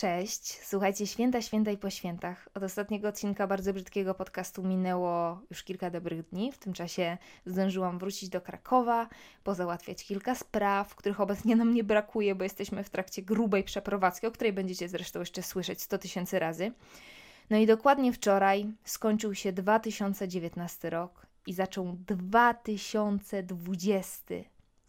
Cześć, słuchajcie, święta, święta i po świętach. Od ostatniego odcinka bardzo brzydkiego podcastu minęło już kilka dobrych dni. W tym czasie zdążyłam wrócić do Krakowa, pozałatwiać kilka spraw, których obecnie nam nie brakuje, bo jesteśmy w trakcie grubej przeprowadzki, o której będziecie zresztą jeszcze słyszeć 100 tysięcy razy. No i dokładnie wczoraj skończył się 2019 rok i zaczął 2020.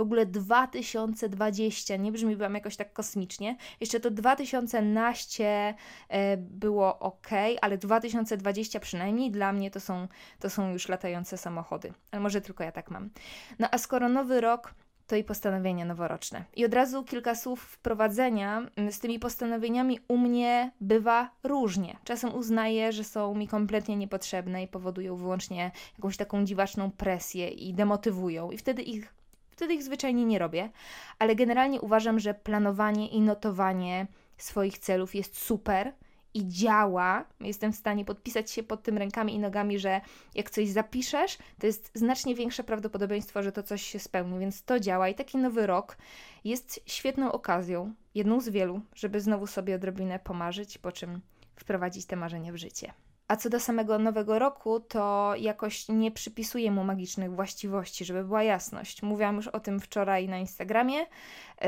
W ogóle 2020 nie brzmi wam jakoś tak kosmicznie. Jeszcze to 2011 e, było ok, ale 2020 przynajmniej dla mnie to są, to są już latające samochody. Ale może tylko ja tak mam. No a skoro nowy rok, to i postanowienia noworoczne. I od razu kilka słów wprowadzenia. Z tymi postanowieniami u mnie bywa różnie. Czasem uznaję, że są mi kompletnie niepotrzebne i powodują wyłącznie jakąś taką dziwaczną presję i demotywują, i wtedy ich wtedy ich zwyczajnie nie robię, ale generalnie uważam, że planowanie i notowanie swoich celów jest super i działa. Jestem w stanie podpisać się pod tym rękami i nogami, że jak coś zapiszesz, to jest znacznie większe prawdopodobieństwo, że to coś się spełni, więc to działa i taki nowy rok jest świetną okazją, jedną z wielu, żeby znowu sobie odrobinę pomarzyć, po czym wprowadzić te marzenia w życie. A co do samego nowego roku, to jakoś nie przypisuję mu magicznych właściwości, żeby była jasność. Mówiłam już o tym wczoraj na Instagramie,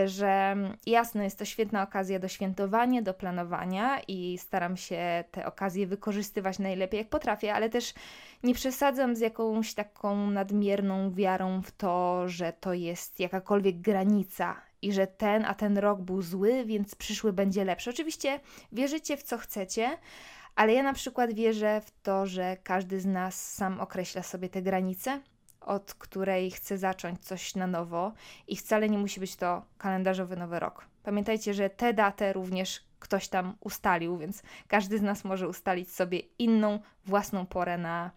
że jasno jest to świetna okazja do świętowania, do planowania i staram się te okazje wykorzystywać najlepiej jak potrafię, ale też nie przesadzam z jakąś taką nadmierną wiarą w to, że to jest jakakolwiek granica i że ten a ten rok był zły, więc przyszły będzie lepszy. Oczywiście wierzycie w co chcecie, ale ja na przykład wierzę w to, że każdy z nas sam określa sobie te granice, od której chce zacząć coś na nowo i wcale nie musi być to kalendarzowy nowy rok. Pamiętajcie, że tę datę również ktoś tam ustalił, więc każdy z nas może ustalić sobie inną, własną porę na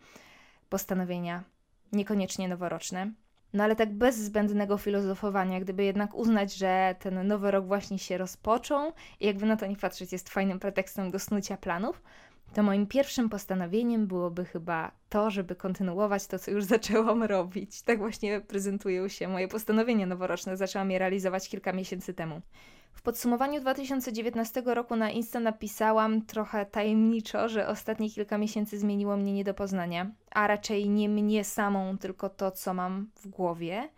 postanowienia, niekoniecznie noworoczne. No ale tak bez zbędnego filozofowania, gdyby jednak uznać, że ten nowy rok właśnie się rozpoczął i jakby na to nie patrzeć, jest fajnym pretekstem do snucia planów, to moim pierwszym postanowieniem byłoby chyba to, żeby kontynuować to, co już zaczęłam robić. Tak właśnie prezentują się moje postanowienia noworoczne. Zaczęłam je realizować kilka miesięcy temu. W podsumowaniu 2019 roku na Insta napisałam trochę tajemniczo, że ostatnie kilka miesięcy zmieniło mnie nie do poznania, a raczej nie mnie samą, tylko to, co mam w głowie.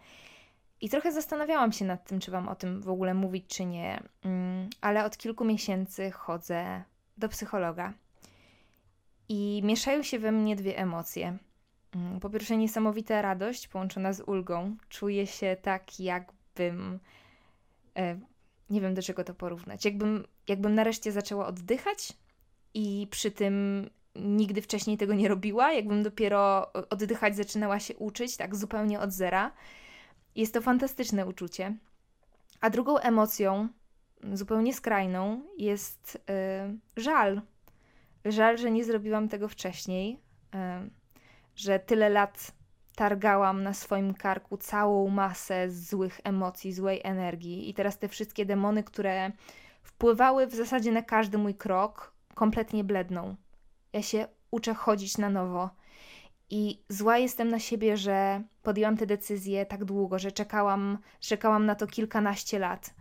I trochę zastanawiałam się nad tym, czy Wam o tym w ogóle mówić, czy nie, mm, ale od kilku miesięcy chodzę do psychologa. I mieszają się we mnie dwie emocje. Mm, po pierwsze, niesamowita radość połączona z ulgą. Czuję się tak, jakbym. E, nie wiem do czego to porównać. Jakbym, jakbym nareszcie zaczęła oddychać i przy tym nigdy wcześniej tego nie robiła, jakbym dopiero oddychać zaczynała się uczyć, tak zupełnie od zera. Jest to fantastyczne uczucie. A drugą emocją, zupełnie skrajną, jest yy, żal Żal, że nie zrobiłam tego wcześniej, że tyle lat targałam na swoim karku całą masę złych emocji, złej energii, i teraz te wszystkie demony, które wpływały w zasadzie na każdy mój krok, kompletnie bledną. Ja się uczę chodzić na nowo. I zła jestem na siebie, że podjęłam tę decyzję tak długo, że czekałam, czekałam na to kilkanaście lat.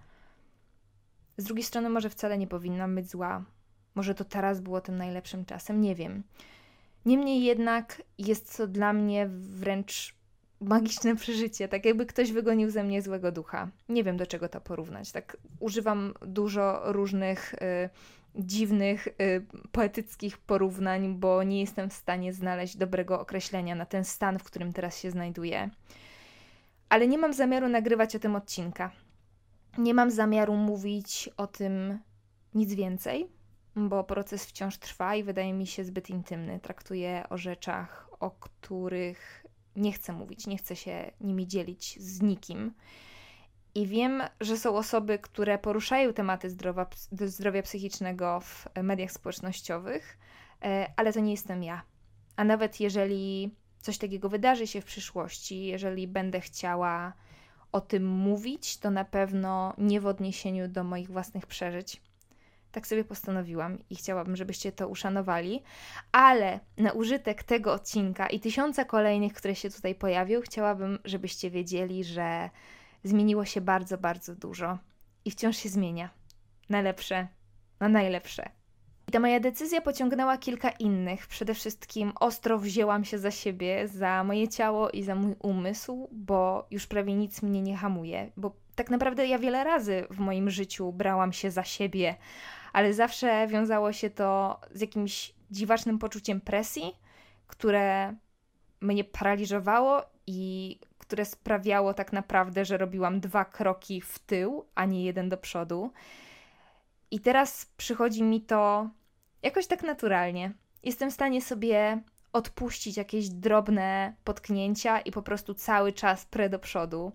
Z drugiej strony, może wcale nie powinnam być zła. Może to teraz było tym najlepszym czasem, nie wiem. Niemniej jednak jest to dla mnie wręcz magiczne przeżycie, tak jakby ktoś wygonił ze mnie złego ducha. Nie wiem do czego to porównać. Tak używam dużo różnych y, dziwnych, y, poetyckich porównań, bo nie jestem w stanie znaleźć dobrego określenia na ten stan, w którym teraz się znajduję. Ale nie mam zamiaru nagrywać o tym odcinka. Nie mam zamiaru mówić o tym nic więcej, bo proces wciąż trwa i wydaje mi się zbyt intymny. Traktuję o rzeczach, o których nie chcę mówić, nie chcę się nimi dzielić z nikim. I wiem, że są osoby, które poruszają tematy zdrowia, zdrowia psychicznego w mediach społecznościowych, e, ale to nie jestem ja. A nawet jeżeli coś takiego wydarzy się w przyszłości, jeżeli będę chciała o tym mówić, to na pewno nie w odniesieniu do moich własnych przeżyć, tak sobie postanowiłam i chciałabym, żebyście to uszanowali. Ale na użytek tego odcinka i tysiąca kolejnych, które się tutaj pojawią, chciałabym, żebyście wiedzieli, że zmieniło się bardzo, bardzo dużo i wciąż się zmienia. Na lepsze na najlepsze. I ta moja decyzja pociągnęła kilka innych. Przede wszystkim ostro wzięłam się za siebie, za moje ciało i za mój umysł, bo już prawie nic mnie nie hamuje. Bo tak naprawdę ja wiele razy w moim życiu brałam się za siebie, ale zawsze wiązało się to z jakimś dziwacznym poczuciem presji, które mnie paraliżowało i które sprawiało tak naprawdę, że robiłam dwa kroki w tył, a nie jeden do przodu. I teraz przychodzi mi to jakoś tak naturalnie. Jestem w stanie sobie odpuścić jakieś drobne potknięcia i po prostu cały czas pre do przodu.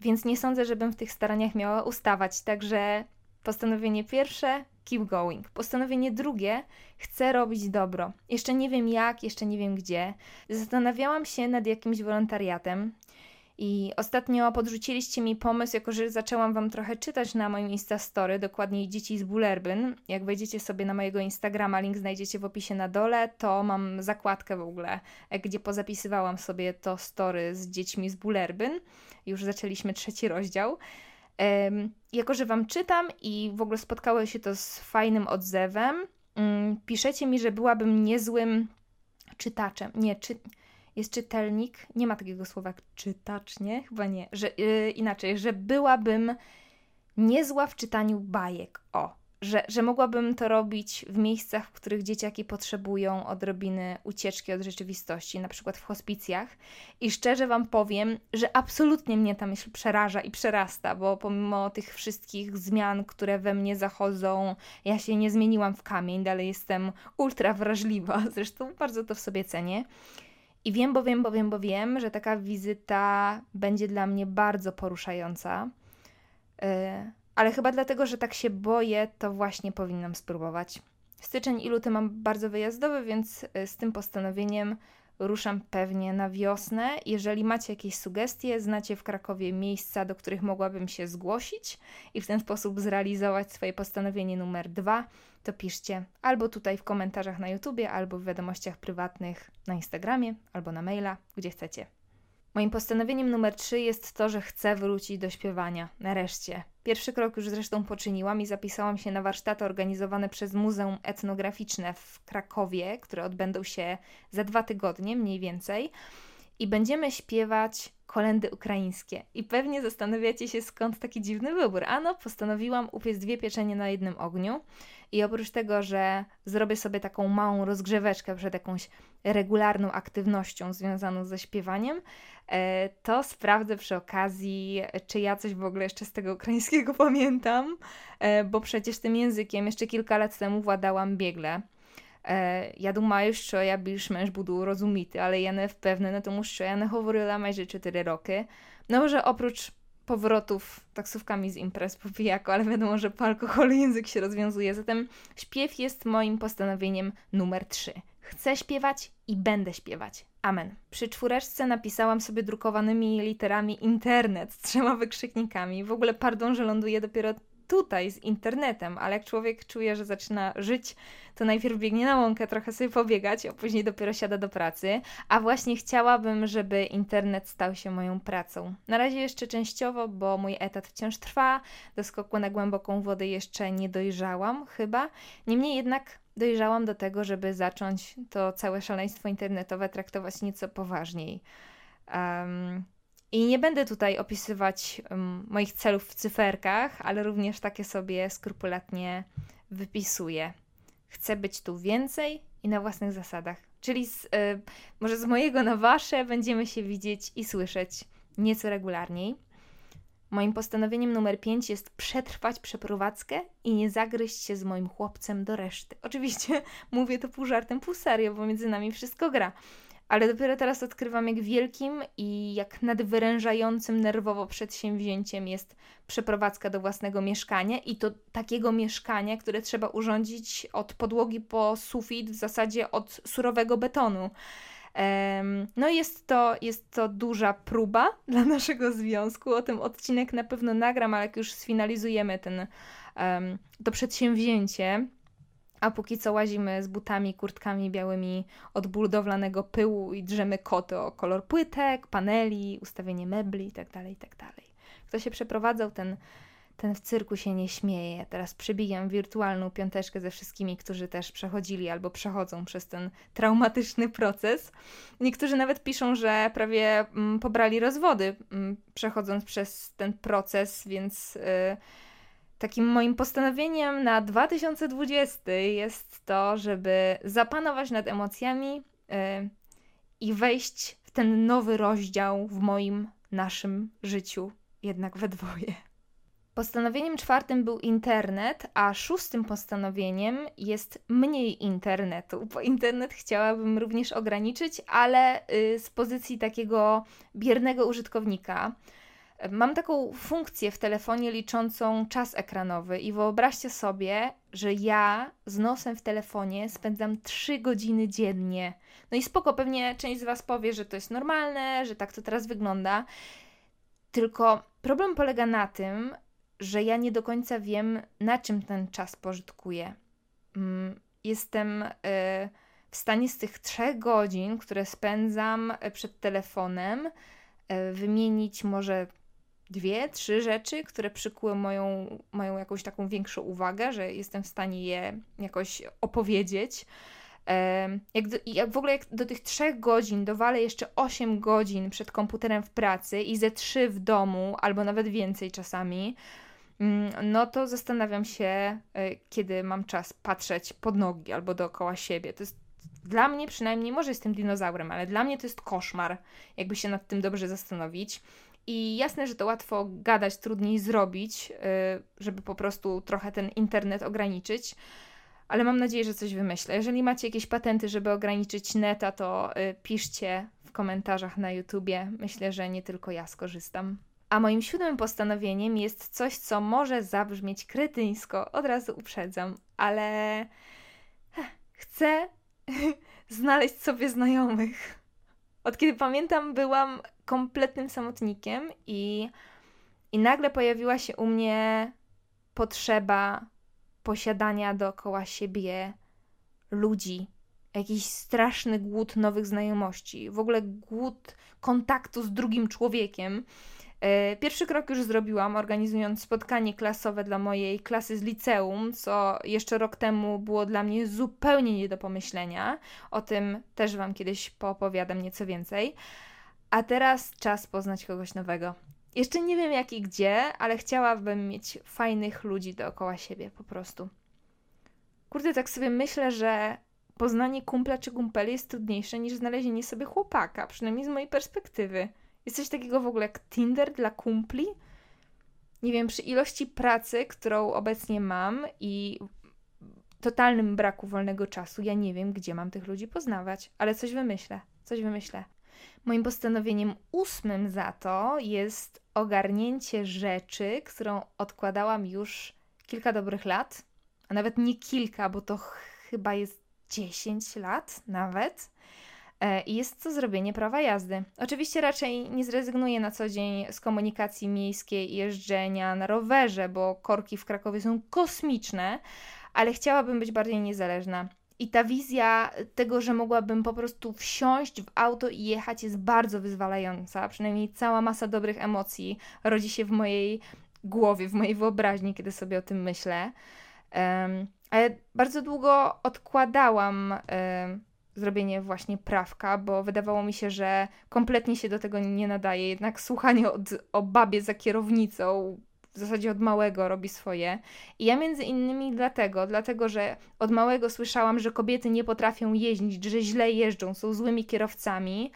Więc nie sądzę, żebym w tych staraniach miała ustawać. Także postanowienie pierwsze keep going. Postanowienie drugie chcę robić dobro. Jeszcze nie wiem jak, jeszcze nie wiem gdzie. Zastanawiałam się nad jakimś wolontariatem. I ostatnio podrzuciliście mi pomysł, jako że zaczęłam Wam trochę czytać na moim Instastory, dokładniej Dzieci z Bulerbyn. Jak wejdziecie sobie na mojego Instagrama, link znajdziecie w opisie na dole, to mam zakładkę w ogóle, e, gdzie pozapisywałam sobie to story z dziećmi z Bulerbyn. Już zaczęliśmy trzeci rozdział. Jako, że Wam czytam i w ogóle spotkało się to z fajnym odzewem, um, piszecie mi, że byłabym niezłym czytaczem. Nie, czy jest czytelnik, nie ma takiego słowa jak czytacz, nie? Chyba nie, że yy, inaczej, że byłabym niezła w czytaniu bajek. O, że, że mogłabym to robić w miejscach, w których dzieciaki potrzebują odrobiny ucieczki od rzeczywistości, na przykład w hospicjach. I szczerze Wam powiem, że absolutnie mnie ta myśl przeraża i przerasta, bo pomimo tych wszystkich zmian, które we mnie zachodzą, ja się nie zmieniłam w kamień, dalej jestem ultra wrażliwa, zresztą bardzo to w sobie cenię. I wiem, bo wiem, bo wiem, bo wiem, że taka wizyta będzie dla mnie bardzo poruszająca. Yy, ale chyba dlatego, że tak się boję, to właśnie powinnam spróbować. Styczeń i luty mam bardzo wyjazdowy, więc y, z tym postanowieniem ruszam pewnie na wiosnę. Jeżeli macie jakieś sugestie, znacie w Krakowie miejsca, do których mogłabym się zgłosić i w ten sposób zrealizować swoje postanowienie numer dwa, to piszcie albo tutaj w komentarzach na YouTubie, albo w wiadomościach prywatnych na Instagramie, albo na maila, gdzie chcecie. Moim postanowieniem numer 3 jest to, że chcę wrócić do śpiewania. Nareszcie. Pierwszy krok już zresztą poczyniłam i zapisałam się na warsztaty organizowane przez Muzeum Etnograficzne w Krakowie, które odbędą się za dwa tygodnie mniej więcej. I będziemy śpiewać kolendy ukraińskie. I pewnie zastanawiacie się, skąd taki dziwny wybór. Ano, postanowiłam upiec dwie pieczenie na jednym ogniu. I oprócz tego, że zrobię sobie taką małą rozgrzeweczkę przed jakąś regularną aktywnością związaną ze śpiewaniem, e, to sprawdzę przy okazji, czy ja coś w ogóle jeszcze z tego ukraińskiego pamiętam, e, bo przecież tym językiem jeszcze kilka lat temu władałam biegle. Я думаю, що я більш-менш буду розуміти, ale ja nie wpewne, тому що я не говорила майже 4 роки. No może oprócz powrotów taksówkami z imprez po pijaku, ale wiadomo, że po alkoholu język się rozwiązuje. Zatem śpiew jest moim postanowieniem numer 3. Chcę śpiewać i będę śpiewać. Amen. Przy czwóreczce napisałam sobie drukowanymi literami internet z trzema wykrzyknikami. W ogóle pardon, że ląduje dopiero tutaj z internetem, ale jak człowiek czuje, że zaczyna żyć, to najpierw biegnie na łąkę trochę sobie pobiegać, a później dopiero siada do pracy. A właśnie chciałabym, żeby internet stał się moją pracą. Na razie jeszcze częściowo, bo mój etat wciąż trwa, do skoku na głęboką wodę jeszcze nie dojrzałam chyba. Niemniej jednak dojrzałam do tego, żeby zacząć to całe szaleństwo internetowe traktować nieco poważniej. Um, i nie będę tutaj opisywać um, moich celów w cyferkach, ale również takie sobie skrupulatnie wypisuję. Chcę być tu więcej i na własnych zasadach. Czyli z, y, może z mojego na wasze będziemy się widzieć i słyszeć nieco regularniej. Moim postanowieniem numer 5 jest przetrwać przeprowadzkę i nie zagryźć się z moim chłopcem do reszty. Oczywiście mówię to pół żartem, pół serio, bo między nami wszystko gra ale dopiero teraz odkrywam, jak wielkim i jak nadwyrężającym nerwowo przedsięwzięciem jest przeprowadzka do własnego mieszkania i to takiego mieszkania, które trzeba urządzić od podłogi po sufit, w zasadzie od surowego betonu. No jest to, jest to duża próba dla naszego związku. O tym odcinek na pewno nagram, ale jak już sfinalizujemy ten, to przedsięwzięcie, a póki co łazimy z butami, kurtkami białymi od budowlanego pyłu i drzemy koty o kolor płytek, paneli, ustawienie mebli itd., tak itd. Tak Kto się przeprowadzał, ten, ten w cyrku się nie śmieje. Teraz przebijam wirtualną piąteczkę ze wszystkimi, którzy też przechodzili albo przechodzą przez ten traumatyczny proces. Niektórzy nawet piszą, że prawie mm, pobrali rozwody, mm, przechodząc przez ten proces, więc. Yy, Takim moim postanowieniem na 2020 jest to, żeby zapanować nad emocjami yy, i wejść w ten nowy rozdział w moim, naszym życiu, jednak we dwoje. Postanowieniem czwartym był internet, a szóstym postanowieniem jest mniej internetu, bo internet chciałabym również ograniczyć, ale yy, z pozycji takiego biernego użytkownika. Mam taką funkcję w telefonie liczącą czas ekranowy i wyobraźcie sobie, że ja z nosem w telefonie spędzam 3 godziny dziennie. No i spoko, pewnie część z Was powie, że to jest normalne, że tak to teraz wygląda. Tylko problem polega na tym, że ja nie do końca wiem, na czym ten czas pożytkuję. Mm, jestem y, w stanie z tych trzech godzin, które spędzam przed telefonem, y, wymienić może dwie, trzy rzeczy, które przykuły moją, moją jakąś taką większą uwagę, że jestem w stanie je jakoś opowiedzieć. Jak, do, jak w ogóle jak do tych trzech godzin dowalę jeszcze 8 godzin przed komputerem w pracy i ze trzy w domu, albo nawet więcej czasami, mm, no to zastanawiam się, e, kiedy mam czas patrzeć pod nogi albo dookoła siebie. To jest dla mnie przynajmniej, może jestem dinozaurem, ale dla mnie to jest koszmar, jakby się nad tym dobrze zastanowić. I jasne, że to łatwo gadać, trudniej zrobić, y, żeby po prostu trochę ten internet ograniczyć, ale mam nadzieję, że coś wymyślę. Jeżeli macie jakieś patenty, żeby ograniczyć neta, to y, piszcie w komentarzach na YouTubie. Myślę, że nie tylko ja skorzystam. A moim siódmym postanowieniem jest coś, co może zabrzmieć kretyńsko, od razu uprzedzam, ale chcę znaleźć sobie znajomych. Od kiedy pamiętam, byłam kompletnym samotnikiem i, i nagle pojawiła się u mnie potrzeba posiadania dookoła siebie ludzi, jakiś straszny głód nowych znajomości, w ogóle głód kontaktu z drugim człowiekiem. E, pierwszy krok już zrobiłam, organizując spotkanie klasowe dla mojej klasy z liceum, co jeszcze rok temu było dla mnie zupełnie nie do pomyślenia. O tym też Wam kiedyś poopowiadam nieco więcej. A teraz czas poznać kogoś nowego. Jeszcze nie wiem jak i gdzie, ale chciałabym mieć fajnych ludzi dookoła siebie po prostu. Kurde, tak sobie myślę, że poznanie kumpla czy kumpeli jest trudniejsze niż znalezienie sobie chłopaka, przynajmniej z mojej perspektywy. Jest coś takiego w ogóle jak Tinder dla kumpli? Nie wiem, przy ilości pracy, którą obecnie mam i totalnym braku wolnego czasu, ja nie wiem, gdzie mam tych ludzi poznawać, ale coś wymyślę, coś wymyślę. Moim postanowieniem ósmym za to jest ogarnięcie rzeczy, którą odkładałam już kilka dobrych lat, a nawet nie kilka, bo to chyba jest 10 lat nawet. E, I jest to zrobienie prawa jazdy. Oczywiście raczej nie zrezygnuję na co dzień z komunikacji miejskiej i jeżdżenia na rowerze, bo korki w Krakowie są kosmiczne, ale chciałabym być bardziej niezależna. I ta wizja tego, że mogłabym po prostu wsiąść w auto i jechać, jest bardzo wyzwalająca. Przynajmniej cała masa dobrych emocji rodzi się w mojej głowie, w mojej wyobraźni, kiedy sobie o tym myślę. Um, ale bardzo długo odkładałam um, zrobienie właśnie prawka, bo wydawało mi się, że kompletnie się do tego nie nadaje. Jednak słuchanie od, o babie za kierownicą w zasadzie od małego robi swoje. I ja między innymi dlatego, dlatego że od małego słyszałam, że kobiety nie potrafią jeździć, że źle jeżdżą, są złymi kierowcami,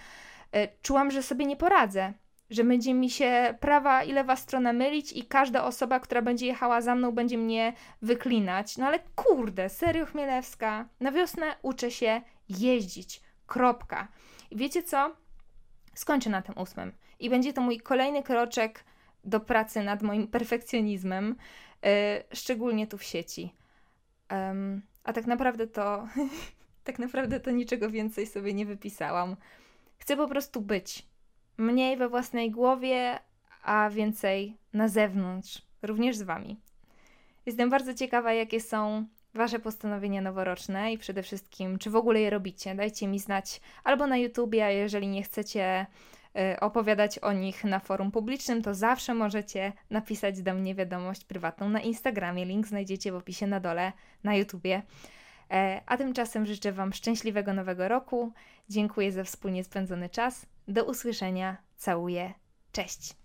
e, czułam, że sobie nie poradzę. Że będzie mi się prawa i lewa strona mylić, i każda osoba, która będzie jechała za mną, będzie mnie wyklinać. No ale kurde, serio Chmielewska, na wiosnę uczę się jeździć. Kropka. I wiecie co? Skończę na tym ósmym. I będzie to mój kolejny kroczek do pracy nad moim perfekcjonizmem, yy, szczególnie tu w sieci. A tak naprawdę to tak naprawdę to niczego więcej sobie nie wypisałam. Chcę po prostu być. Mniej we własnej głowie, a więcej na zewnątrz, również z wami. Jestem bardzo ciekawa, jakie są Wasze postanowienia noworoczne i przede wszystkim, czy w ogóle je robicie. Dajcie mi znać albo na YouTubie, jeżeli nie chcecie opowiadać o nich na forum publicznym, to zawsze możecie napisać do mnie wiadomość prywatną na Instagramie. Link znajdziecie w opisie na dole na YouTubie. E, a tymczasem życzę Wam szczęśliwego nowego roku. Dziękuję za wspólnie spędzony czas. Do usłyszenia. Całuję. Cześć.